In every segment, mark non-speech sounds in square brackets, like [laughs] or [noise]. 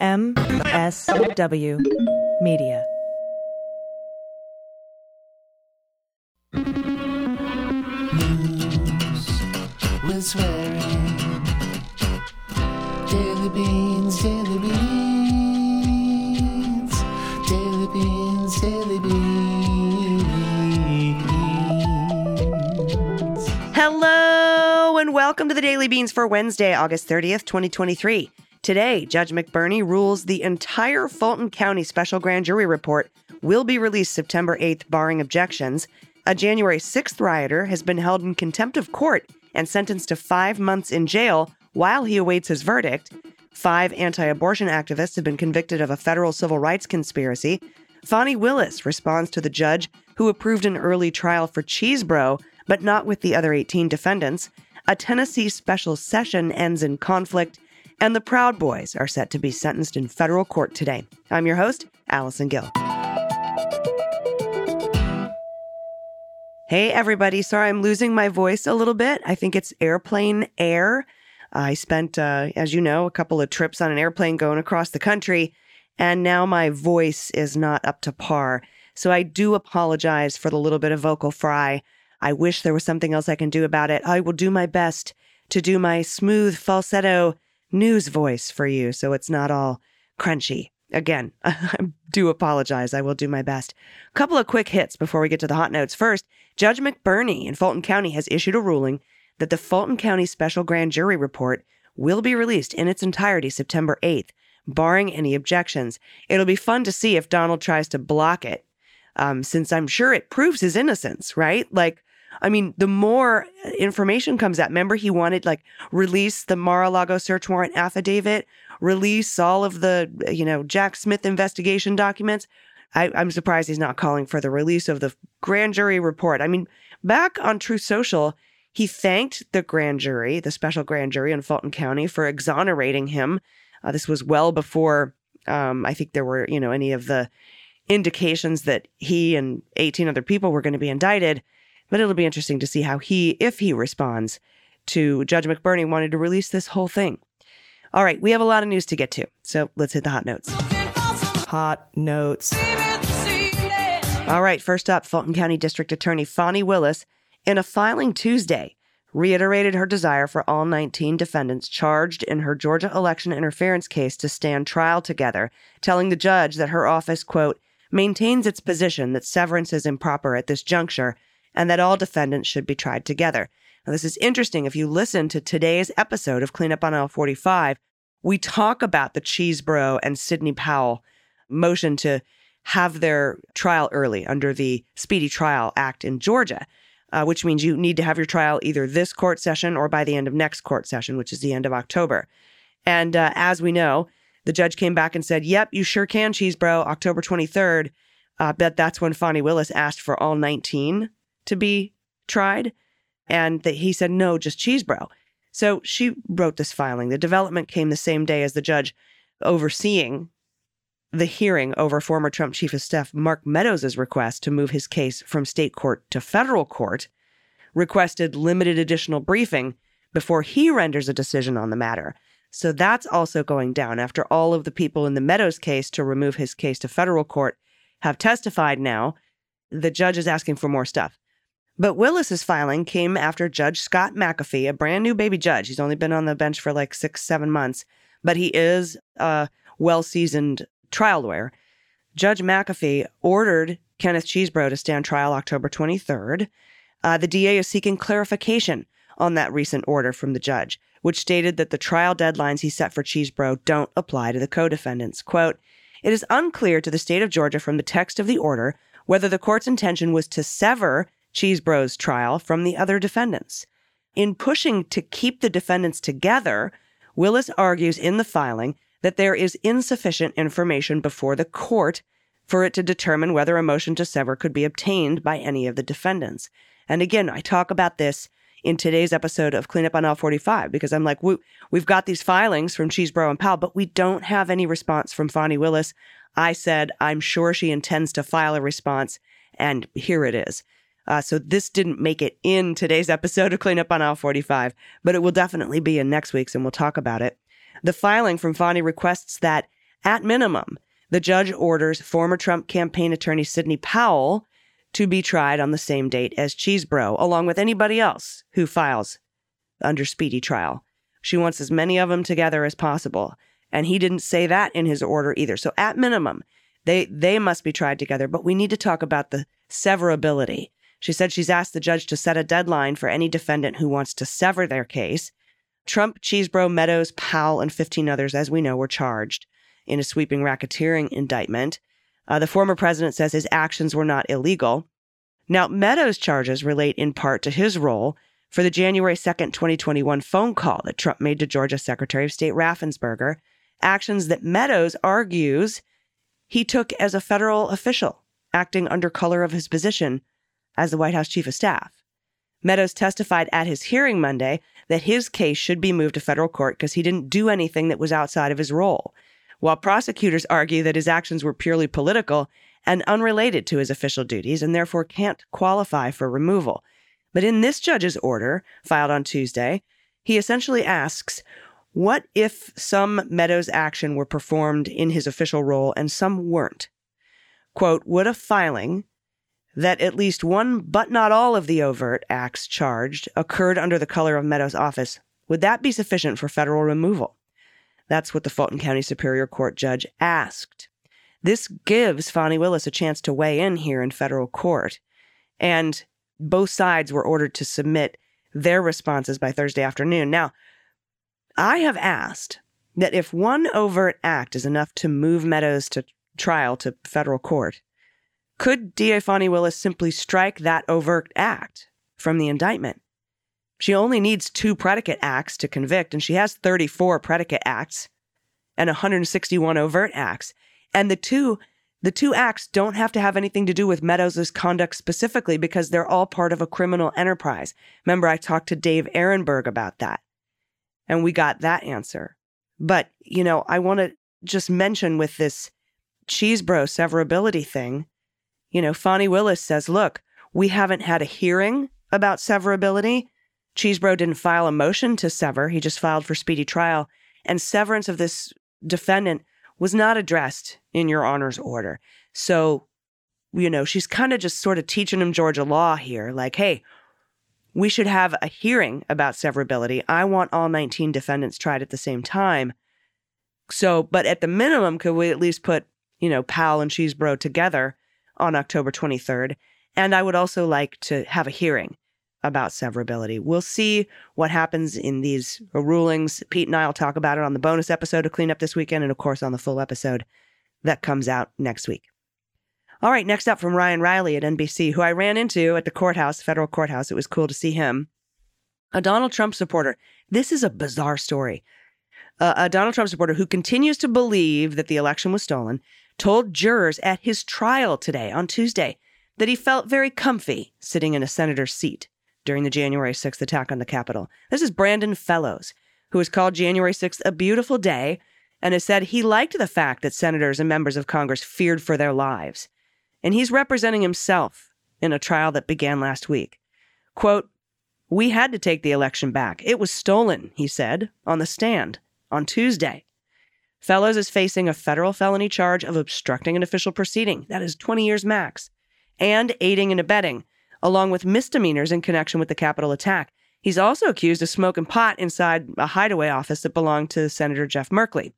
MSW Media. News with swearing. Daily beans, daily beans. Daily beans, daily beans. Hello and welcome to the Daily Beans for Wednesday, August 30th, 2023. Today, Judge McBurney rules the entire Fulton County special grand jury report will be released September 8th, barring objections. A January 6th rioter has been held in contempt of court and sentenced to five months in jail while he awaits his verdict. Five anti abortion activists have been convicted of a federal civil rights conspiracy. Fani Willis responds to the judge who approved an early trial for Chesebro, but not with the other 18 defendants. A Tennessee special session ends in conflict, and the Proud Boys are set to be sentenced in federal court today. I'm your host, Allison Gill. Hey, everybody. Sorry, I'm losing my voice a little bit. I think it's airplane air. I spent, uh, as you know, a couple of trips on an airplane going across the country, and now my voice is not up to par. So I do apologize for the little bit of vocal fry. I wish there was something else I can do about it. I will do my best to do my smooth falsetto news voice for you so it's not all crunchy. Again, I [laughs] do apologize. I will do my best. Couple of quick hits before we get to the hot notes. First, Judge McBurney in Fulton County has issued a ruling that the Fulton County Special Grand Jury report will be released in its entirety September 8th, barring any objections. It'll be fun to see if Donald tries to block it, um, since I'm sure it proves his innocence, right? Like, I mean, the more information comes out, remember he wanted like release the Mar-a-Lago search warrant affidavit, release all of the, you know, Jack Smith investigation documents. I, I'm surprised he's not calling for the release of the grand jury report. I mean, back on Truth Social, he thanked the grand jury, the special grand jury in Fulton County, for exonerating him. Uh, this was well before um, I think there were, you know, any of the indications that he and 18 other people were going to be indicted. But it'll be interesting to see how he, if he responds to Judge McBurney wanting to release this whole thing. All right, we have a lot of news to get to, so let's hit the hot notes. Hot notes. All right, first up, Fulton County District Attorney Fani Willis, in a filing Tuesday, reiterated her desire for all 19 defendants charged in her Georgia election interference case to stand trial together, telling the judge that her office, quote, maintains its position that severance is improper at this juncture and that all defendants should be tried together. Now, this is interesting. If you listen to today's episode of Cleanup on Aisle 45, we talk about the Chesebro and Sidney Powell motion to have their trial early under the Speedy Trial Act in Georgia, uh, which means you need to have your trial either this court session or by the end of next court session, which is the end of October. And uh, as we know, the judge came back and said, Yep, you sure can, Chesebro, October 23rd. Uh, but that's when Fani Willis asked for all 19 to be tried. And that he said, No, just Chesebro. So she wrote this filing. The development came the same day as the judge overseeing the hearing over former Trump chief of staff Mark Meadows' request to move his case from state court to federal court, requested limited additional briefing before he renders a decision on the matter. So that's also going down after all of the people in the Meadows case to remove his case to federal court have testified now. The judge is asking for more stuff. But Willis's filing came after Judge Scott McAfee, a brand new baby judge. He's only been on the bench for like six, seven months, but he is a well seasoned trial lawyer. Judge McAfee ordered Kenneth Chesebro to stand trial October 23rd. Uh, the DA is seeking clarification on that recent order from the judge, which stated that the trial deadlines he set for Chesebro don't apply to the co defendants. Quote, it is unclear to the state of Georgia from the text of the order whether the court's intention was to sever Chesebro's trial from the other defendants. In pushing to keep the defendants together, Willis argues in the filing that there is insufficient information before the court for it to determine whether a motion to sever could be obtained by any of the defendants. And again, I talk about this in today's episode of Cleanup on Aisle 45 because I'm like, we, have got these filings from Chesebro and Powell, but we don't have any response from Fani Willis. I said, I'm sure she intends to file a response, and here it is. Uh, so this didn't make it in today's episode of Cleanup on Aisle 45, but it will definitely be in next week's, and we'll talk about it. The filing from Fani requests that At minimum, the judge orders former Trump campaign attorney Sidney Powell to be tried on the same date as Chesebro, along with anybody else who files under speedy trial. She wants as many of them together as possible. And he didn't say that in his order either. So at minimum, they they must be tried together, but we need to talk about the severability. She said she's asked the judge to set a deadline for any defendant who wants to sever their case. Trump, Chesebro, Meadows, Powell, and 15 others, as we know, were charged in a sweeping racketeering indictment. Uh, the former president says his actions were not illegal. Now, Meadows' charges relate in part to his role for the January 2nd, 2021 phone call that Trump made to Georgia Secretary of State Raffensperger, actions that Meadows argues he took as a federal official, acting under color of his position as the White House chief of staff. Meadows testified at his hearing Monday that his case should be moved to federal court because he didn't do anything that was outside of his role, while prosecutors argue that his actions were purely political and unrelated to his official duties and therefore can't qualify for removal. But in this judge's order, filed on Tuesday, he essentially asks what if some Meadows action were performed in his official role and some weren't? Quote, would a filing that at least one but not all of the overt acts charged occurred under the color of Meadows' office, would that be sufficient for federal removal? That's what the Fulton County Superior Court judge asked. This gives Fani Willis a chance to weigh in here in federal court. And both sides were ordered to submit their responses by Thursday afternoon. Now, I have asked that if one overt act is enough to move Meadows to trial to federal court, could DA Fani Willis simply strike that overt act from the indictment? She only needs two predicate acts to convict, and she has 34 predicate acts and 161 overt acts. And the two the two acts don't have to have anything to do with Meadows' conduct specifically because they're all part of a criminal enterprise. Remember, I talked to Dave Aronberg about that and we got that answer. But, you know, I want to just mention with this Chesebro severability thing, you know, Fani Willis says, look, we haven't had a hearing about severability. Chesebro didn't file a motion to sever, he just filed for speedy trial. And severance of this defendant was not addressed in your honor's order. So, you know, she's kind of just sort of teaching him Georgia law here like, hey, we should have a hearing about severability. I want all 19 defendants tried at the same time. So, but at the minimum, could we at least put, you know, Powell and Chesebro together on October 23rd? And I would also like to have a hearing about severability. We'll see what happens in these rulings. Pete and I will talk about it on the bonus episode of Clean Up this weekend, and of course on the full episode that comes out next week. All right, next up from Ryan Reilly at NBC, who I ran into at the courthouse, federal courthouse. It was cool to see him. A Donald Trump supporter. This is a bizarre story. Uh, a Donald Trump supporter who continues to believe that the election was stolen told jurors at his trial today on Tuesday that he felt very comfy sitting in a senator's seat during the January 6th attack on the Capitol. This is Brandon Fellows, who has called January 6th a beautiful day and has said he liked the fact that senators and members of Congress feared for their lives and he's representing himself in a trial that began last week. Quote, We had to take the election back. It was stolen, he said on the stand on Tuesday. Fellows is facing a federal felony charge of obstructing an official proceeding, that is 20 years max, and aiding and abetting, along with misdemeanors in connection with the Capitol attack. He's also accused of smoking pot inside a hideaway office that belonged to Senator Jeff Merkley.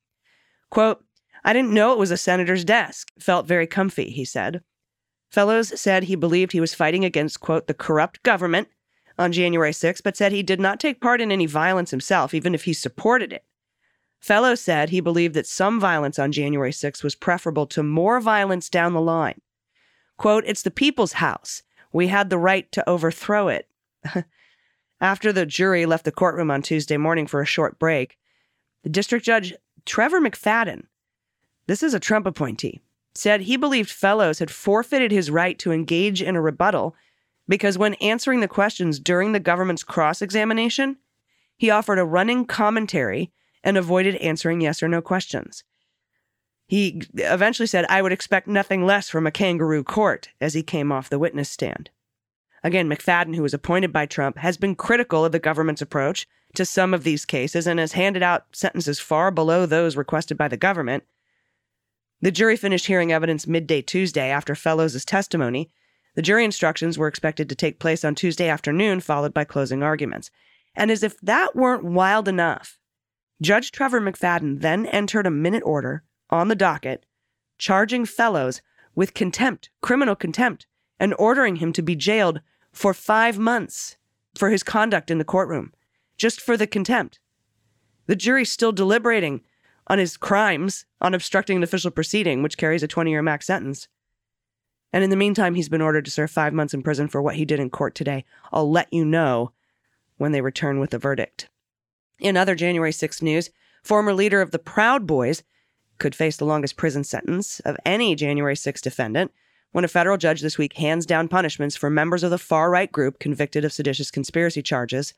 Quote, I didn't know it was a senator's desk. Felt very comfy, he said. Fellows said he believed he was fighting against, quote, the corrupt government on January 6, but said he did not take part in any violence himself, even if he supported it. Fellows said he believed that some violence on January 6 was preferable to more violence down the line. Quote, it's the people's house. We had the right to overthrow it. [laughs] After the jury left the courtroom on Tuesday morning for a short break, the district judge, Trevor McFadden, this is a Trump appointee, said he believed Fellows had forfeited his right to engage in a rebuttal because when answering the questions during the government's cross examination, he offered a running commentary and avoided answering yes or no questions. He eventually said, I would expect nothing less from a kangaroo court as he came off the witness stand. Again, McFadden, who was appointed by Trump, has been critical of the government's approach to some of these cases and has handed out sentences far below those requested by the government. The jury finished hearing evidence midday Tuesday after Fellows' testimony. The jury instructions were expected to take place on Tuesday afternoon, followed by closing arguments. And as if that weren't wild enough, Judge Trevor McFadden then entered a minute order on the docket charging Fellows with contempt, criminal contempt, and ordering him to be jailed for five months for his conduct in the courtroom, just for the contempt. The jury's still deliberating on his crimes on obstructing an official proceeding, which carries a 20 year max sentence. And in the meantime, he's been ordered to serve five months in prison for what he did in court today. I'll let you know when they return with the verdict. In other January 6th news, former leader of the Proud Boys could face the longest prison sentence of any January 6th defendant when a federal judge this week hands down punishments for members of the far right group convicted of seditious conspiracy charges.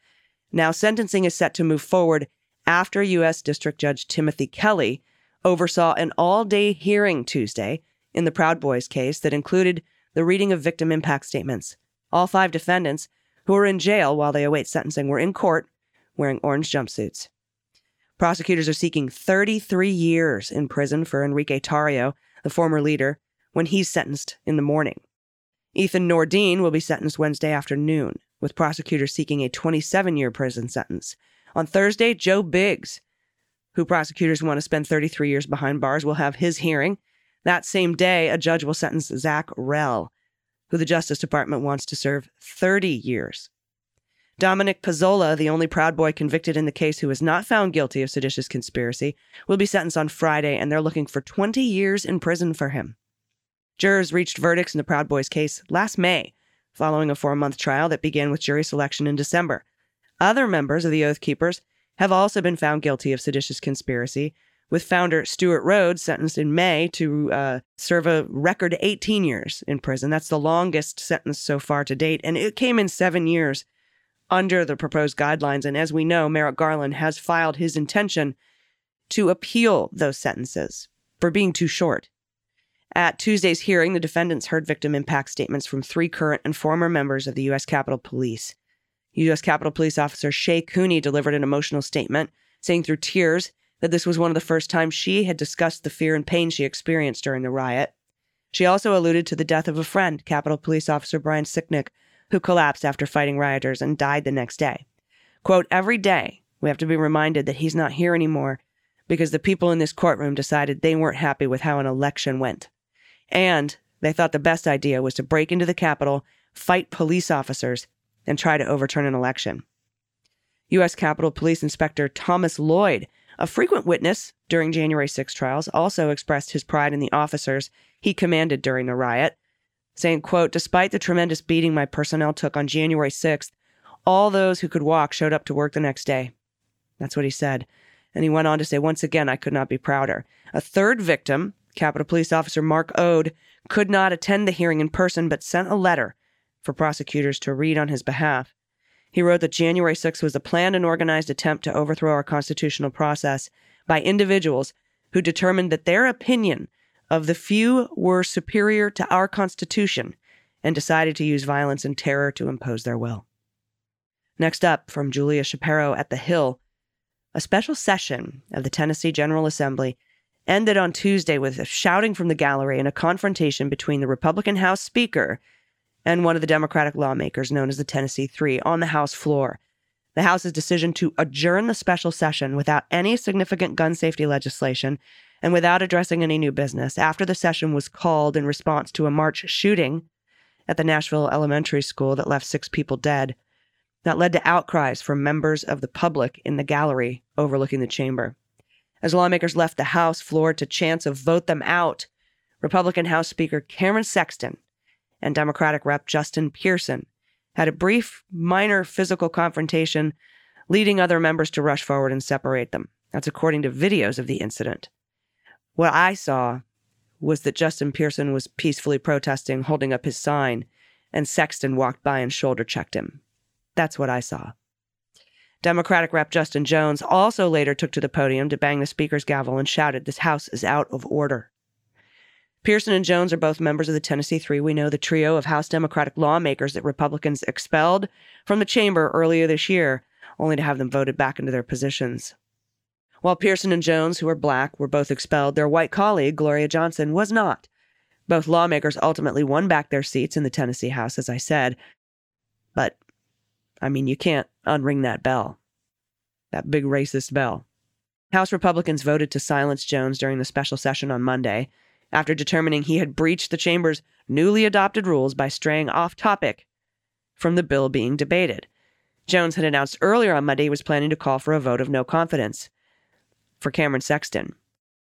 Now, sentencing is set to move forward after U.S. District Judge Timothy Kelly oversaw an all day hearing Tuesday in the Proud Boys case that included the reading of victim impact statements. All five defendants, who are in jail while they await sentencing, were in court wearing orange jumpsuits. Prosecutors are seeking 33 years in prison for Enrique Tarrio, the former leader, when he's sentenced in the morning. Ethan Nordean will be sentenced Wednesday afternoon, with prosecutors seeking a 27 year prison sentence. On Thursday, Joe Biggs, who prosecutors want to spend 33 years behind bars, will have his hearing. That same day, a judge will sentence Zach Rehl, who the Justice Department wants to serve 30 years. Dominic Pezzola, the only Proud Boy convicted in the case who was not found guilty of seditious conspiracy, will be sentenced on Friday, and they're looking for 20 years in prison for him. Jurors reached verdicts in the Proud Boys case last May, following a four month trial that began with jury selection in December. Other members of the Oath Keepers have also been found guilty of seditious conspiracy, with founder Stewart Rhodes sentenced in May to uh, serve a record 18 years in prison. That's the longest sentence so far to date, and it came in seven years under the proposed guidelines. And as we know, Merrick Garland has filed his intention to appeal those sentences for being too short. At Tuesday's hearing, the defendants heard victim impact statements from three current and former members of the U.S. Capitol Police. U.S. Capitol Police Officer Shae Cooney delivered an emotional statement, saying through tears that this was one of the first times she had discussed the fear and pain she experienced during the riot. She also alluded to the death of a friend, Capitol Police Officer Brian Sicknick, who collapsed after fighting rioters and died the next day. Quote, every day we have to be reminded that he's not here anymore because the people in this courtroom decided they weren't happy with how an election went. And they thought the best idea was to break into the Capitol, fight police officers, and try to overturn an election. U.S. Capitol Police Inspector Thomas Lloyd, a frequent witness during January 6 trials, also expressed his pride in the officers he commanded during the riot saying, quote, despite the tremendous beating my personnel took on January 6th, all those who could walk showed up to work the next day. That's what he said. And he went on to say, once again, I could not be prouder. A third victim, Capitol Police Officer Mark Ode, could not attend the hearing in person, but sent a letter for prosecutors to read on his behalf. He wrote that January 6th was a planned and organized attempt to overthrow our constitutional process by individuals who determined that their opinion of the few were superior to our Constitution and decided to use violence and terror to impose their will. Next up, from Julia Shapero at The Hill, a special session of the Tennessee General Assembly ended on Tuesday with shouting from the gallery and a confrontation between the Republican House Speaker and one of the Democratic lawmakers known as the Tennessee Three on the House floor. The House's decision to adjourn the special session without any significant gun safety legislation and without addressing any new business after the session was called in response to a March shooting at the Nashville Elementary School that left six people dead. That led to outcries from members of the public in the gallery overlooking the chamber. As lawmakers left the House floor to chance of vote them out, Republican House Speaker Cameron Sexton and Democratic Rep Justin Pearson had a brief, minor physical confrontation, leading other members to rush forward and separate them. That's according to videos of the incident. What I saw was that Justin Pearson was peacefully protesting, holding up his sign, and Sexton walked by and shoulder checked him. That's what I saw. Democratic Rep Justin Jones also later took to the podium to bang the speaker's gavel and shouted, This House is out of order. Pearson and Jones are both members of the Tennessee Three. We know the trio of House Democratic lawmakers that Republicans expelled from the chamber earlier this year, only to have them voted back into their positions. While Pearson and Jones, who are black, were both expelled, their white colleague, Gloria Johnson, was not. Both lawmakers ultimately won back their seats in the Tennessee House, as I said. But, I mean, you can't unring that bell. That big racist bell. House Republicans voted to silence Jones during the special session on Monday after determining he had breached the chamber's newly adopted rules by straying off topic from the bill being debated. Jones had announced earlier on Monday he was planning to call for a vote of no confidence for Cameron Sexton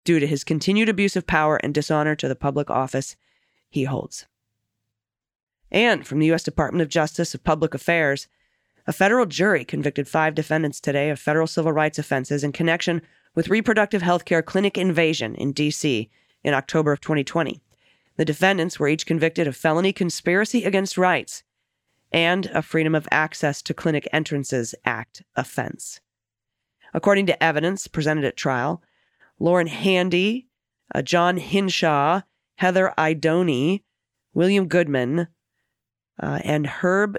due to his continued abuse of power and dishonor to the public office he holds. And from the U.S. Department of Justice of Public Affairs, a federal jury convicted five defendants today of federal civil rights offenses in connection with reproductive health care clinic invasion in D.C. in October of 2020. The defendants were each convicted of felony conspiracy against rights and a Freedom of Access to Clinic Entrances Act offense. According to evidence presented at trial, Lauren Handy, uh, John Hinshaw, Heather Idoni, William Goodman, uh, and Herb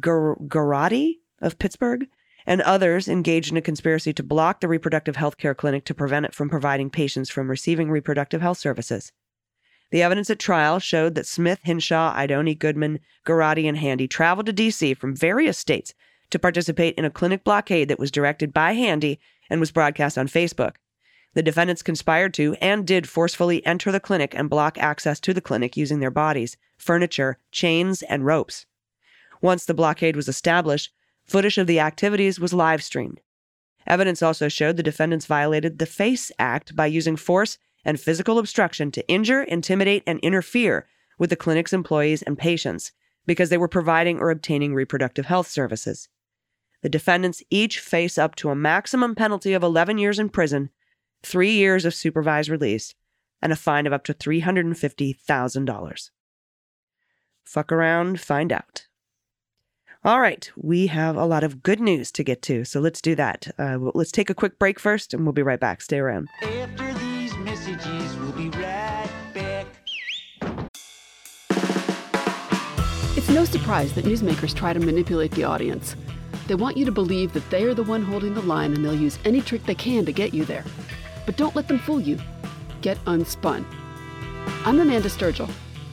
Gar- Geraghty of Pittsburgh, and others engaged in a conspiracy to block the reproductive health care clinic to prevent it from providing patients from receiving reproductive health services. The evidence at trial showed that Smith, Hinshaw, Idoni, Goodman, Geraghty, and Handy traveled to D.C. from various states to participate in a clinic blockade that was directed by Handy and was broadcast on Facebook. The defendants conspired to and did forcefully enter the clinic and block access to the clinic using their bodies, furniture, chains, and ropes. Once the blockade was established, footage of the activities was live streamed. Evidence also showed the defendants violated the FACE Act by using force and physical obstruction to injure, intimidate, and interfere with the clinic's employees and patients because they were providing or obtaining reproductive health services. The defendants each face up to a maximum penalty of 11 years in prison, three years of supervised release, and a fine of up to $350,000. Fuck around, find out. All right, we have a lot of good news to get to, so let's do that. Uh, well, let's take a quick break first, and we'll be right back. Stay around. After these messages, we'll be right back. It's no surprise that newsmakers try to manipulate the audience. They want you to believe that they are the one holding the line and they'll use any trick they can to get you there. But don't let them fool you. Get unspun. I'm Amanda Sturgill.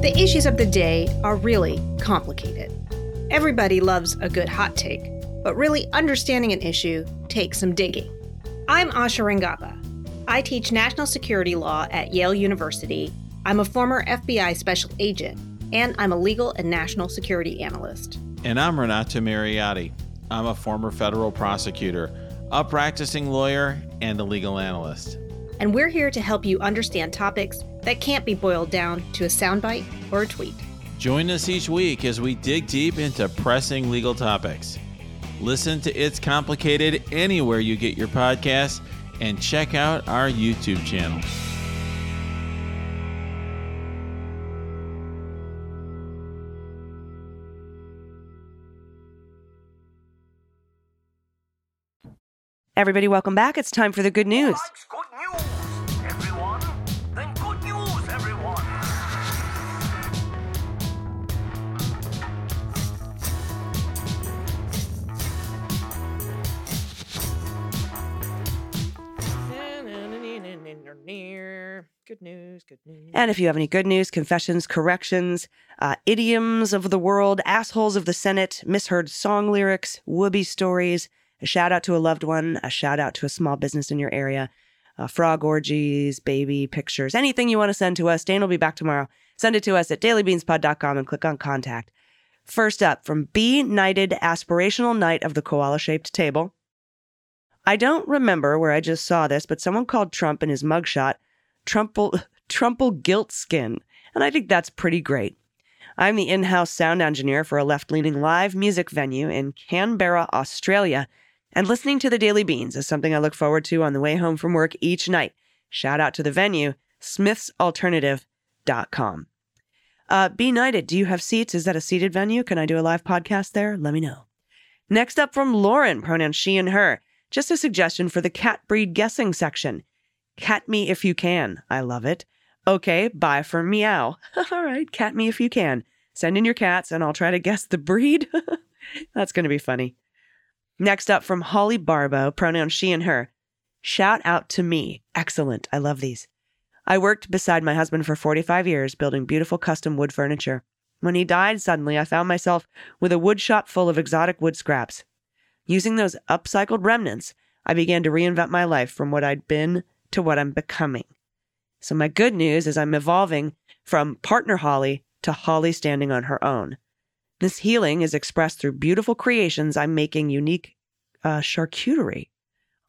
The issues of the day are really complicated. Everybody loves a good hot take, but really understanding an issue takes some digging. I'm Asha Rangappa. I teach national security law at Yale University. I'm a former FBI special agent, and I'm a legal and national security analyst. And I'm Renato Mariotti. I'm a former federal prosecutor, a practicing lawyer, and a legal analyst. And we're here to help you understand topics that can't be boiled down to a soundbite or a tweet. Join us each week as we dig deep into pressing legal topics. Listen to It's Complicated anywhere you get your podcasts and check out our YouTube channel. Everybody, welcome back. It's time for the good news. Good news, good news. And if you have any good news, confessions, corrections, uh, idioms of the world, assholes of the Senate, misheard song lyrics, whoopee stories, a shout out to a loved one, a shout out to a small business in your area, uh, frog orgies, baby pictures, anything you want to send to us, Dane will be back tomorrow. Send it to us at dailybeanspod.com and click on contact. First up, from B Knighted Aspirational Knight of the Koala Shaped Table. I don't remember where I just saw this, but someone called Trump in his mugshot Trumple, [laughs] Trumple Guilt Skin. And I think that's pretty great. I'm the in house sound engineer for a left leaning live music venue in Canberra, Australia. And listening to the Daily Beans is something I look forward to on the way home from work each night. Shout out to the venue, smithsalternative.com. Uh, Be United, do you have seats? Is that a seated venue? Can I do a live podcast there? Let me know. Next up from Lauren, pronouns she and her. Just a suggestion for the cat breed guessing section. Cat me if you can. I love it. Okay, bye for meow. [laughs] All right, cat me if you can. Send in your cats and I'll try to guess the breed. [laughs] That's going to be funny. Next up from Holly Barbo, pronouns she and her. Shout out to me. Excellent. I love these. I worked beside my husband for 45 years building beautiful custom wood furniture. When he died suddenly, I found myself with a wood shop full of exotic wood scraps. Using those upcycled remnants, I began to reinvent my life from what I'd been to what I'm becoming. So, my good news is I'm evolving from partner Holly to Holly standing on her own. This healing is expressed through beautiful creations I'm making unique uh, charcuterie.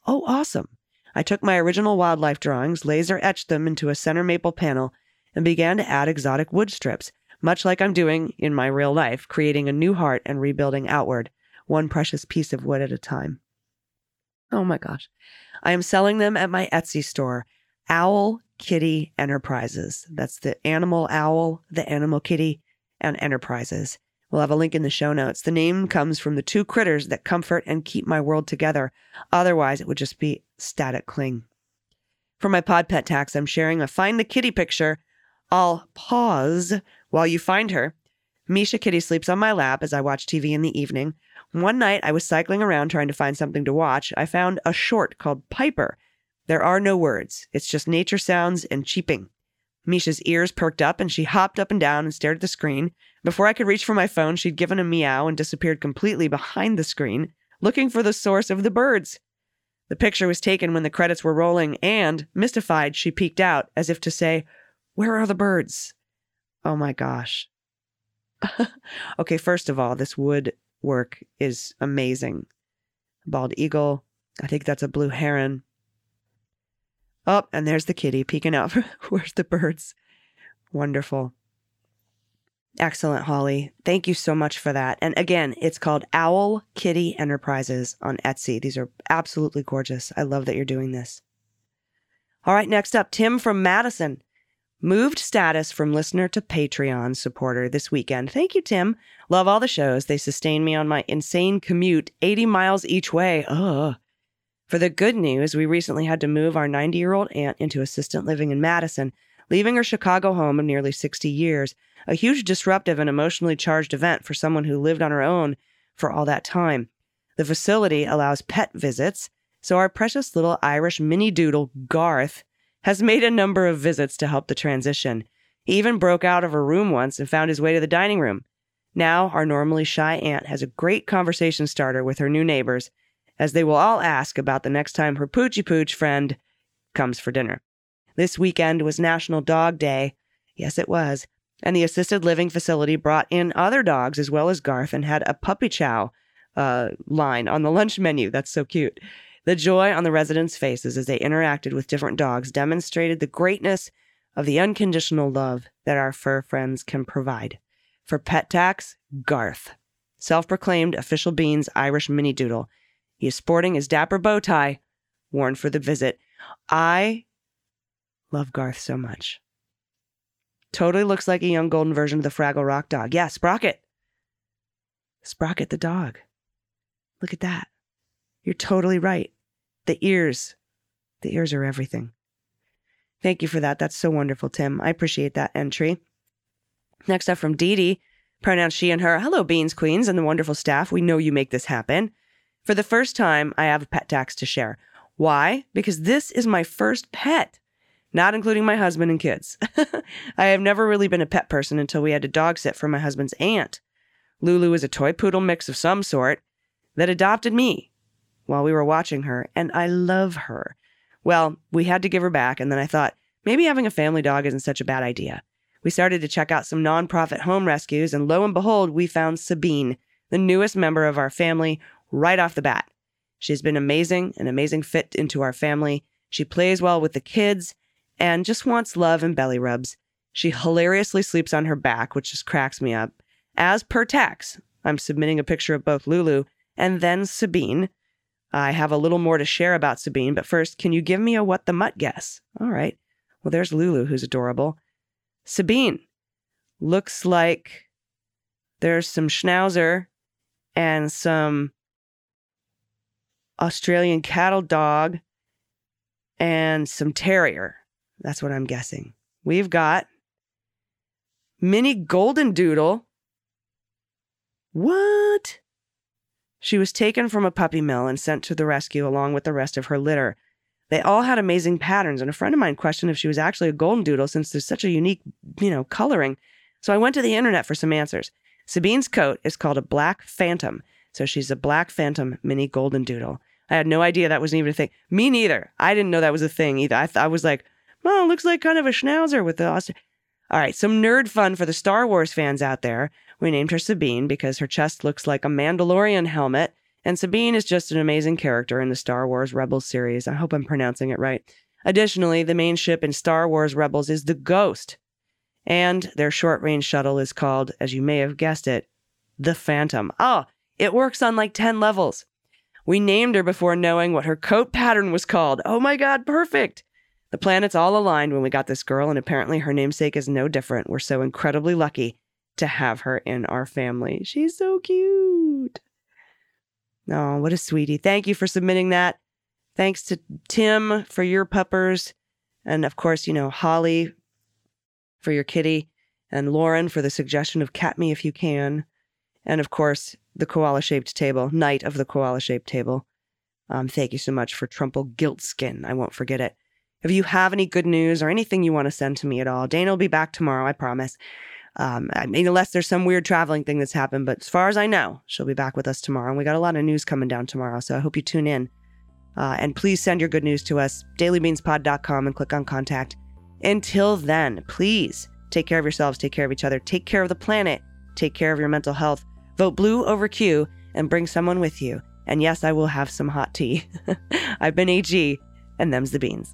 Oh, awesome. I took my original wildlife drawings, laser etched them into a center maple panel, and began to add exotic wood strips, much like I'm doing in my real life, creating a new heart and rebuilding outward, one precious piece of wood at a time. Oh my gosh. I am selling them at my Etsy store, Owl Kitty Enterprises. That's the animal owl, the animal kitty, and enterprises. We'll have a link in the show notes. The name comes from the two critters that comfort and keep my world together. Otherwise, it would just be static cling. For my pod pet tax, I'm sharing a find the kitty picture. I'll pause while you find her. Misha Kitty sleeps on my lap as I watch TV in the evening. One night, I was cycling around trying to find something to watch. I found a short called Piper. There are no words, it's just nature sounds and cheeping. Misha's ears perked up and she hopped up and down and stared at the screen. Before I could reach for my phone, she'd given a meow and disappeared completely behind the screen, looking for the source of the birds. The picture was taken when the credits were rolling, and, mystified, she peeked out as if to say, Where are the birds? Oh my gosh. [laughs] okay, first of all, this wood work is amazing. Bald eagle. I think that's a blue heron. Oh, and there's the kitty peeking out. [laughs] Where's the birds? Wonderful. Excellent, Holly. Thank you so much for that. And again, it's called Owl Kitty Enterprises on Etsy. These are absolutely gorgeous. I love that you're doing this. All right, next up, Tim from Madison. Moved status from listener to Patreon supporter this weekend. Thank you, Tim. Love all the shows. They sustain me on my insane commute, 80 miles each way. Ugh. For the good news, we recently had to move our 90 year old aunt into assistant living in Madison, leaving her Chicago home of nearly 60 years. A huge disruptive and emotionally charged event for someone who lived on her own for all that time. The facility allows pet visits, so our precious little Irish mini doodle, Garth, has made a number of visits to help the transition. He even broke out of her room once and found his way to the dining room. Now, our normally shy aunt has a great conversation starter with her new neighbors, as they will all ask about the next time her Poochie Pooch friend comes for dinner. This weekend was National Dog Day. Yes, it was. And the assisted living facility brought in other dogs as well as Garth and had a puppy chow uh, line on the lunch menu. That's so cute. The joy on the residents' faces as they interacted with different dogs demonstrated the greatness of the unconditional love that our fur friends can provide. For pet tax, Garth, self proclaimed official Beans Irish mini doodle. He is sporting his dapper bow tie, worn for the visit. I love Garth so much. Totally looks like a young golden version of the Fraggle Rock dog. Yeah, Sprocket. Sprocket the dog. Look at that. You're totally right. The ears. The ears are everything. Thank you for that. That's so wonderful, Tim. I appreciate that entry. Next up from Dee Dee, pronouns she and her. Hello, Beans Queens and the wonderful staff. We know you make this happen. For the first time, I have a pet tax to share. Why? Because this is my first pet, not including my husband and kids. [laughs] I have never really been a pet person until we had to dog sit for my husband's aunt. Lulu is a toy poodle mix of some sort that adopted me while we were watching her, and I love her. Well, we had to give her back, and then I thought maybe having a family dog isn't such a bad idea. We started to check out some nonprofit home rescues, and lo and behold, we found Sabine, the newest member of our family, right off the bat. She's been amazing, an amazing fit into our family. She plays well with the kids and just wants love and belly rubs. She hilariously sleeps on her back, which just cracks me up. As per tax, I'm submitting a picture of both Lulu and then Sabine. I have a little more to share about Sabine, but first, can you give me a what the mutt guess? All right. Well, there's Lulu, who's adorable. Sabine looks like there's some schnauzer and some Australian cattle dog and some terrier. That's what I'm guessing. We've got mini golden doodle. What? She was taken from a puppy mill and sent to the rescue along with the rest of her litter. They all had amazing patterns, and a friend of mine questioned if she was actually a golden doodle since there's such a unique, you know, coloring. So I went to the internet for some answers. Sabine's coat is called a black phantom, so she's a black phantom mini golden doodle. I had no idea that was even a thing. Me neither. I didn't know that was a thing either. I, th- I was like, oh, looks like kind of a schnauzer with the. Aust-" All right, some nerd fun for the Star Wars fans out there. We named her Sabine because her chest looks like a Mandalorian helmet, and Sabine is just an amazing character in the Star Wars Rebels series. I hope I'm pronouncing it right. Additionally, the main ship in Star Wars Rebels is the Ghost, and their short range shuttle is called, as you may have guessed it, the Phantom. Oh, it works on like 10 levels. We named her before knowing what her coat pattern was called. Oh my God, perfect. The planets all aligned when we got this girl, and apparently her namesake is no different. We're so incredibly lucky to have her in our family. She's so cute. Oh, what a sweetie. Thank you for submitting that. Thanks to Tim for your puppers. And of course, you know, Holly for your kitty, and Lauren for the suggestion of cat me if you can. And of course, the koala shaped table, Knight of the koala shaped table. Um, thank you so much for Trumple Guilt Skin. I won't forget it. If you have any good news or anything you want to send to me at all, Dana will be back tomorrow, I promise. Um, I mean, unless there's some weird traveling thing that's happened, but as far as I know, she'll be back with us tomorrow. And we got a lot of news coming down tomorrow, so I hope you tune in. Uh, and please send your good news to us, dailybeanspod.com, and click on contact. Until then, please take care of yourselves, take care of each other, take care of the planet, take care of your mental health. Vote blue over Q and bring someone with you. And yes, I will have some hot tea. [laughs] I've been AG, and them's the beans.